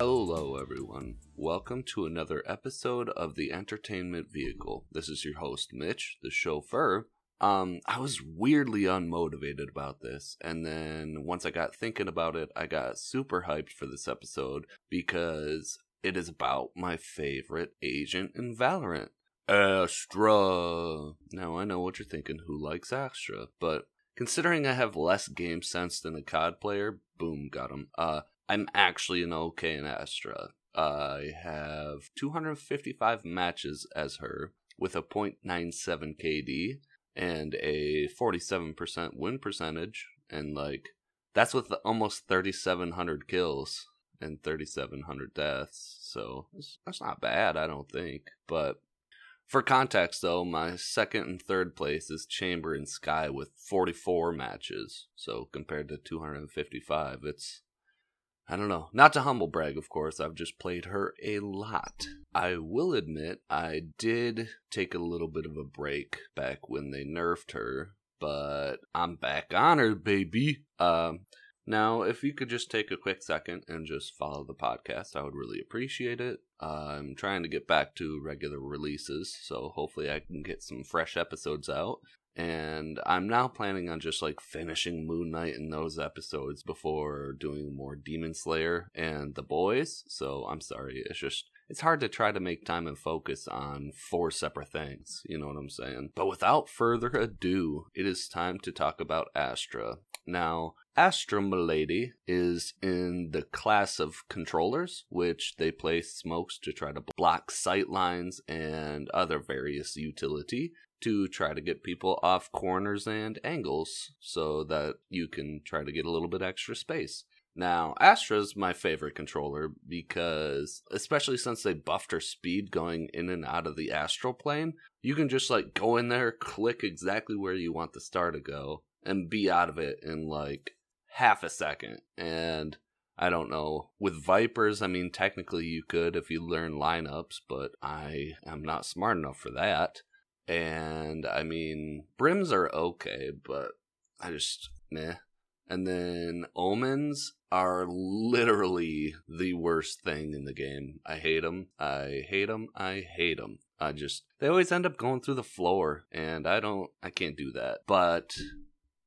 Hello, everyone. Welcome to another episode of the Entertainment Vehicle. This is your host, Mitch, the chauffeur. Um, I was weirdly unmotivated about this, and then once I got thinking about it, I got super hyped for this episode because it is about my favorite agent in Valorant. Astra. Now I know what you're thinking, who likes Astra? But considering I have less game sense than a COD player, boom, got him. Uh, I'm actually an okay in Astra. I have 255 matches as her with a .97 KD and a 47% win percentage. And like that's with almost 3700 kills and 3700 deaths. So that's not bad i don't think. But for context though my second and third place is chamber and Skye with 44 matches. So compared to 255 it's I don't know. Not to humble brag, of course. I've just played her a lot. I will admit, I did take a little bit of a break back when they nerfed her, but I'm back on her, baby. Um, now, if you could just take a quick second and just follow the podcast, I would really appreciate it. Uh, I'm trying to get back to regular releases, so hopefully I can get some fresh episodes out and I'm now planning on just like finishing Moon Knight in those episodes before doing more Demon Slayer and The Boys. So I'm sorry, it's just it's hard to try to make time and focus on four separate things, you know what I'm saying? But without further ado, it is time to talk about Astra. Now, Astra Milady is in the class of controllers, which they place smokes to try to block sight lines and other various utility to try to get people off corners and angles so that you can try to get a little bit extra space. Now, Astra's my favorite controller because, especially since they buffed her speed going in and out of the astral plane, you can just like go in there, click exactly where you want the star to go, and be out of it in like half a second. And I don't know. With Vipers, I mean, technically you could if you learn lineups, but I am not smart enough for that. And I mean, brims are okay, but I just meh. And then omens are literally the worst thing in the game. I hate them. I hate them. I hate them. I just they always end up going through the floor, and I don't. I can't do that. But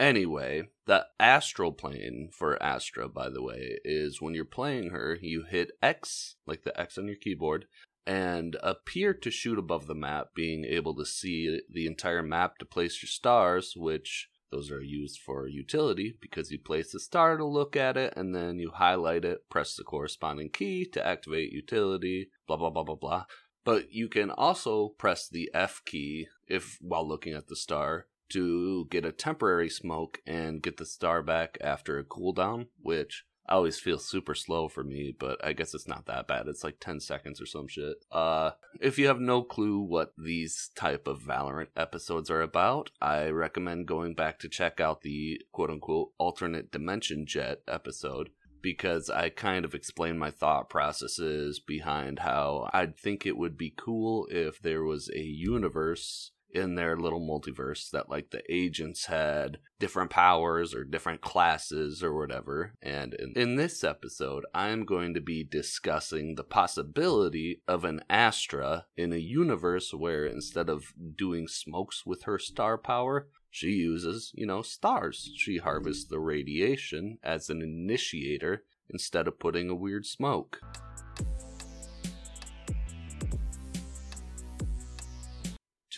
Anyway, the astral plane for Astra, by the way, is when you're playing her, you hit X, like the X on your keyboard, and appear to shoot above the map, being able to see the entire map to place your stars, which those are used for utility because you place a star to look at it and then you highlight it, press the corresponding key to activate utility, blah blah blah blah blah. But you can also press the F key if while looking at the star to get a temporary smoke and get the star back after a cooldown, which I always feel super slow for me, but I guess it's not that bad. It's like 10 seconds or some shit. Uh, if you have no clue what these type of Valorant episodes are about, I recommend going back to check out the quote unquote alternate dimension Jett episode because I kind of explain my thought processes behind how I'd think it would be cool if there was a universe in their little multiverse that like the agents had different powers or different classes or whatever. And in, in this episode, I'm going to be discussing the possibility of an Astra in a universe where instead of doing smokes with her star power, she uses, you know, stars. She harvests the radiation as an initiator instead of putting a weird smoke.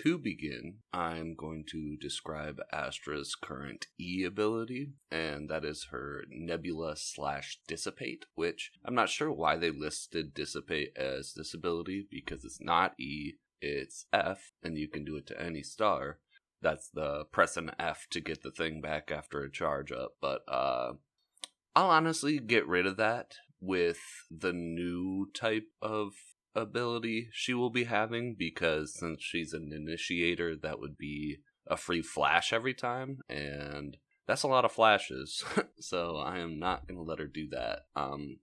To begin, I'm going to describe Astra's current E ability, and that is her Nebula slash Dissipate, which I'm not sure why they listed Dissipate as this ability because it's not E, it's F, and you can do it to any star. That's the press an F to get the thing back after a charge up, but uh, I'll honestly get rid of that with the new type of ability she will be having because since she's an initiator, that would be a free flash every time, and that's a lot of flashes. so I am not going to let her do that. Um,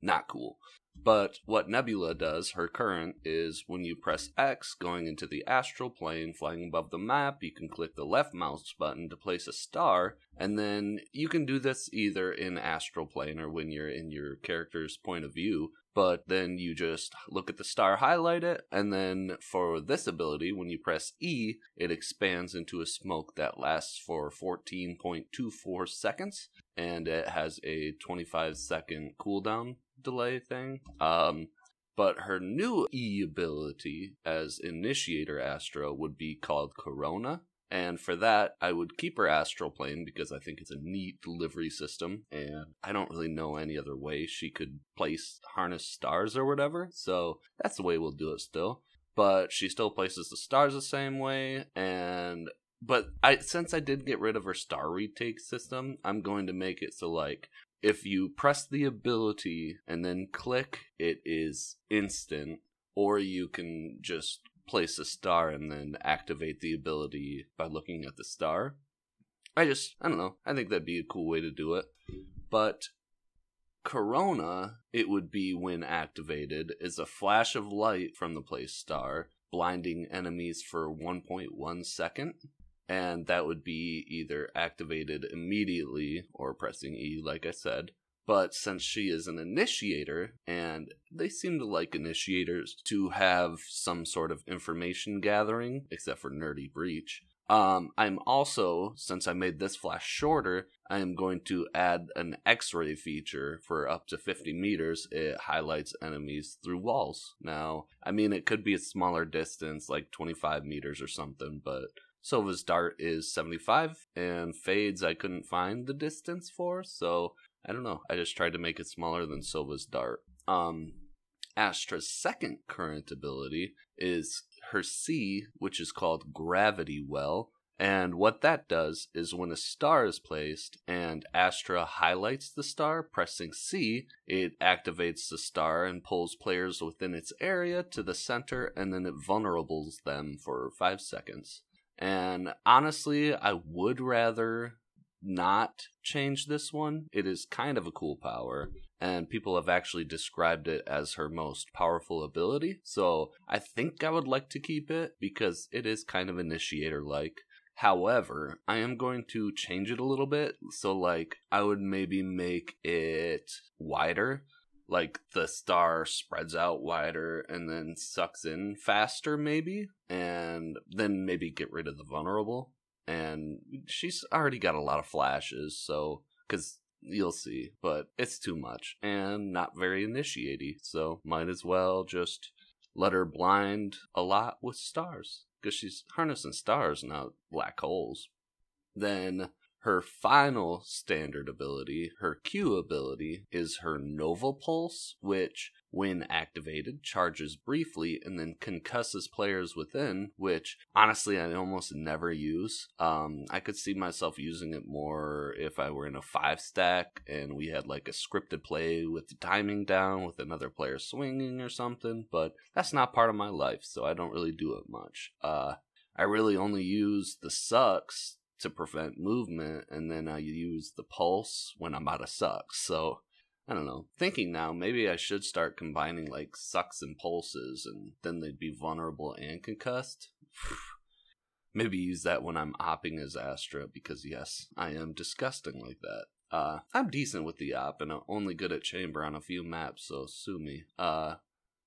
not cool. But what Nebula does, her current, is when you press X going into the astral plane flying above the map, you can click the left mouse button to place a star, and then you can do this either in astral plane or when you're in your character's point of view. But then you just look at the star, highlight it, and then for this ability, when you press E, it expands into a smoke that lasts for 14.24 seconds, and it has a 25 second cooldown delay thing. Um, but her new E ability as Initiator Astro would be called Corona. And for that, I would keep her astral plane because I think it's a neat delivery system. And I don't really know any other way she could place harness stars or whatever. So that's the way we'll do it still. But she still places the stars the same way. And but I since I did get rid of her star retake system, I'm going to make it so like if you press the ability and then click, it is instant, or you can just place a star and then activate the ability by looking at the star. I just, I don't know, I think that'd be a cool way to do it. But Corona, it would be when activated, is a flash of light from the place star, blinding enemies for 1.1 second and that would be either activated immediately or pressing E, like I said. But since she is an initiator, and they seem to like initiators to have some sort of information gathering, except for Nerdy Breach, um, I'm also, since I made this flash shorter, I am going to add an X ray feature for up to 50 meters. It highlights enemies through walls. Now, I mean, it could be a smaller distance, like 25 meters or something, but Sova's dart is 75, and Fades I couldn't find the distance for, so I don't know. I just tried to make it smaller than Sova's dart. Um, Astra's second current ability is her C, which is called Gravity Well. And what that does is when a star is placed and Astra highlights the star, pressing C, it activates the star and pulls players within its area to the center and then it vulnerables them for 5 seconds. And honestly, I would rather not change this one. It is kind of a cool power, and people have actually described it as her most powerful ability. So I think I would like to keep it because it is kind of initiator like. However, I am going to change it a little bit. So, like, I would maybe make it wider like the star spreads out wider and then sucks in faster maybe and then maybe get rid of the vulnerable and she's already got a lot of flashes so because you'll see but it's too much and not very initiaty so might as well just let her blind a lot with stars because she's harnessing stars not black holes. Then her final standard ability, her Q ability, is her Nova Pulse, which, when activated, charges briefly and then concusses players within, which honestly I almost never use. Um, I could see myself using it more if I were in a five stack and we had like a scripted play with the timing down with another player swinging or something, but that's not part of my life, so I don't really do it much. Uh, I really only use the sucks to prevent movement, and then I use the pulse when I'm out of sucks. So I don't know. Thinking now, maybe I should start combining like sucks and pulses, and then they'd be vulnerable and concussed. maybe use that when I'm opping as Astra, because yes, I am disgusting like that. Uh, I'm decent with the op, and I'm only good at chamber on a few maps, so sue me. Uh,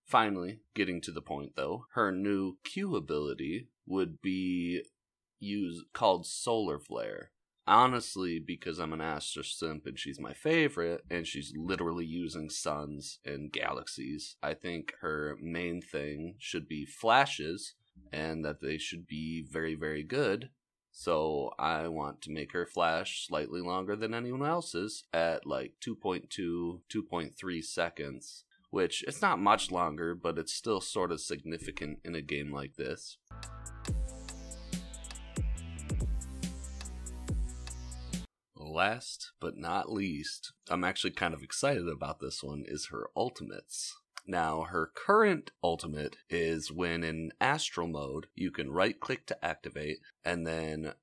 finally, getting to the point though, her new Q ability would be use called Solar Flare. Honestly, because I'm an Astra simp and she's my favorite, and she's literally using suns and galaxies, I think her main thing should be flashes, and that they should be very, very good. So I want to make her flash slightly longer than anyone else's at like 2.2, 2.3 seconds, which it's not much longer, but it's still sort of significant in a game like this. Last but not least, I'm actually kind of excited about this one, is her ultimates. Now, her current ultimate is when in astral mode, you can right click to activate and then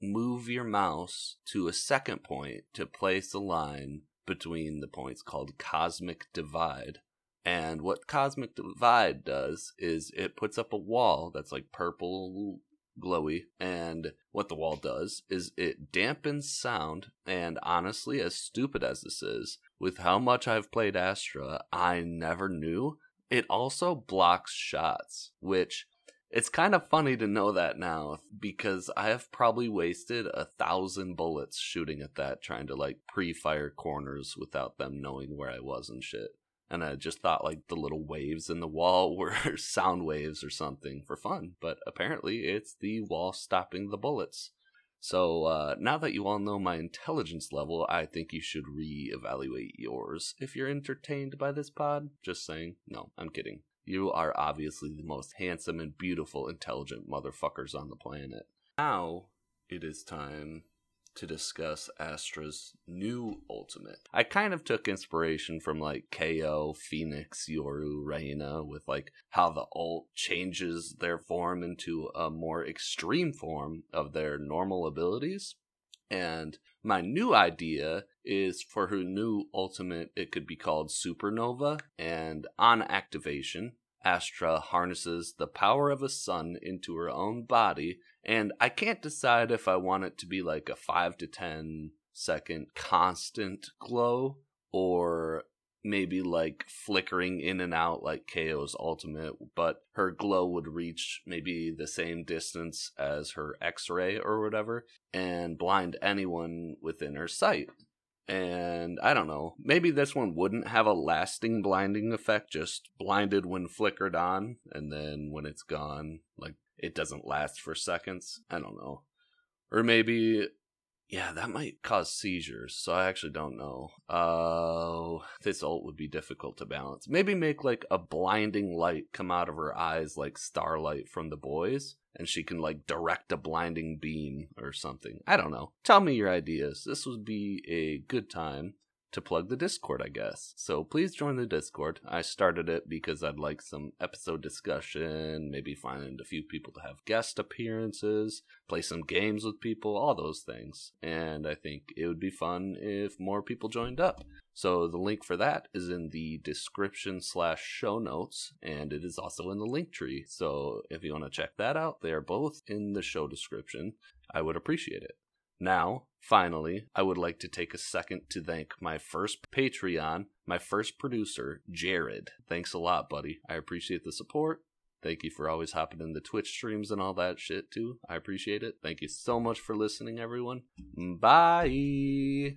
move your mouse to a second point to place a line between the points called Cosmic Divide. And what Cosmic Divide does is it puts up a wall that's like purple glowy and what the wall does is it dampens sound and honestly as stupid as this is with how much I've played Astra I never knew. It also blocks shots which it's kind of funny to know that now because I have probably wasted a thousand bullets shooting at that trying to like pre-fire corners without them knowing where I was and shit and I just thought like the little waves in the wall were sound waves or something for fun, but apparently it's the wall stopping the bullets. So uh, now that you all know my intelligence level, I think you should re-evaluate yours. If you're entertained by this pod, just saying. No, I'm kidding. You are obviously the most handsome and beautiful, intelligent motherfuckers on the planet. Now it is time to discuss Astra's new ultimate. I kind of took inspiration from like KAY/O, Phoenix, Yoru, Reyna, with like how the ult changes their form into a more extreme form of their normal abilities. And my new idea is for her new ultimate, it could be called Supernova. And on activation, Astra harnesses the power of a sun into her own body, and I can't decide if I want it to be like a 5 to 10 second constant glow or maybe like flickering in and out like KAY/O's ultimate, but her glow would reach maybe the same distance as her X ray or whatever and blind anyone within her sight. And I don't know, maybe this one wouldn't have a lasting blinding effect, just blinded when flickered on, and then when it's gone, like it doesn't last for seconds. I don't know. Or maybe yeah, that might cause seizures, so I actually don't know. Uh, this ult would be difficult to balance. Maybe make like a blinding light come out of her eyes like starlight from the boys, and she can like direct a blinding beam or something. I don't know. Tell me your ideas. This would be a good time to plug the Discord, I guess. So please join the Discord. I started it because I'd like some episode discussion, maybe find a few people to have guest appearances, play some games with people, all those things. And I think it would be fun if more people joined up. So the link for that is in the description slash show notes, and it is also in the Linktree. So if you want to check that out, they are both in the show description. I would appreciate it. Now, finally, I would like to take a second to thank my first Patreon, my first producer, Jared. Thanks a lot, buddy. I appreciate the support. Thank you for always hopping in the Twitch streams and all that shit, too. I appreciate it. Thank you so much for listening, everyone. Bye.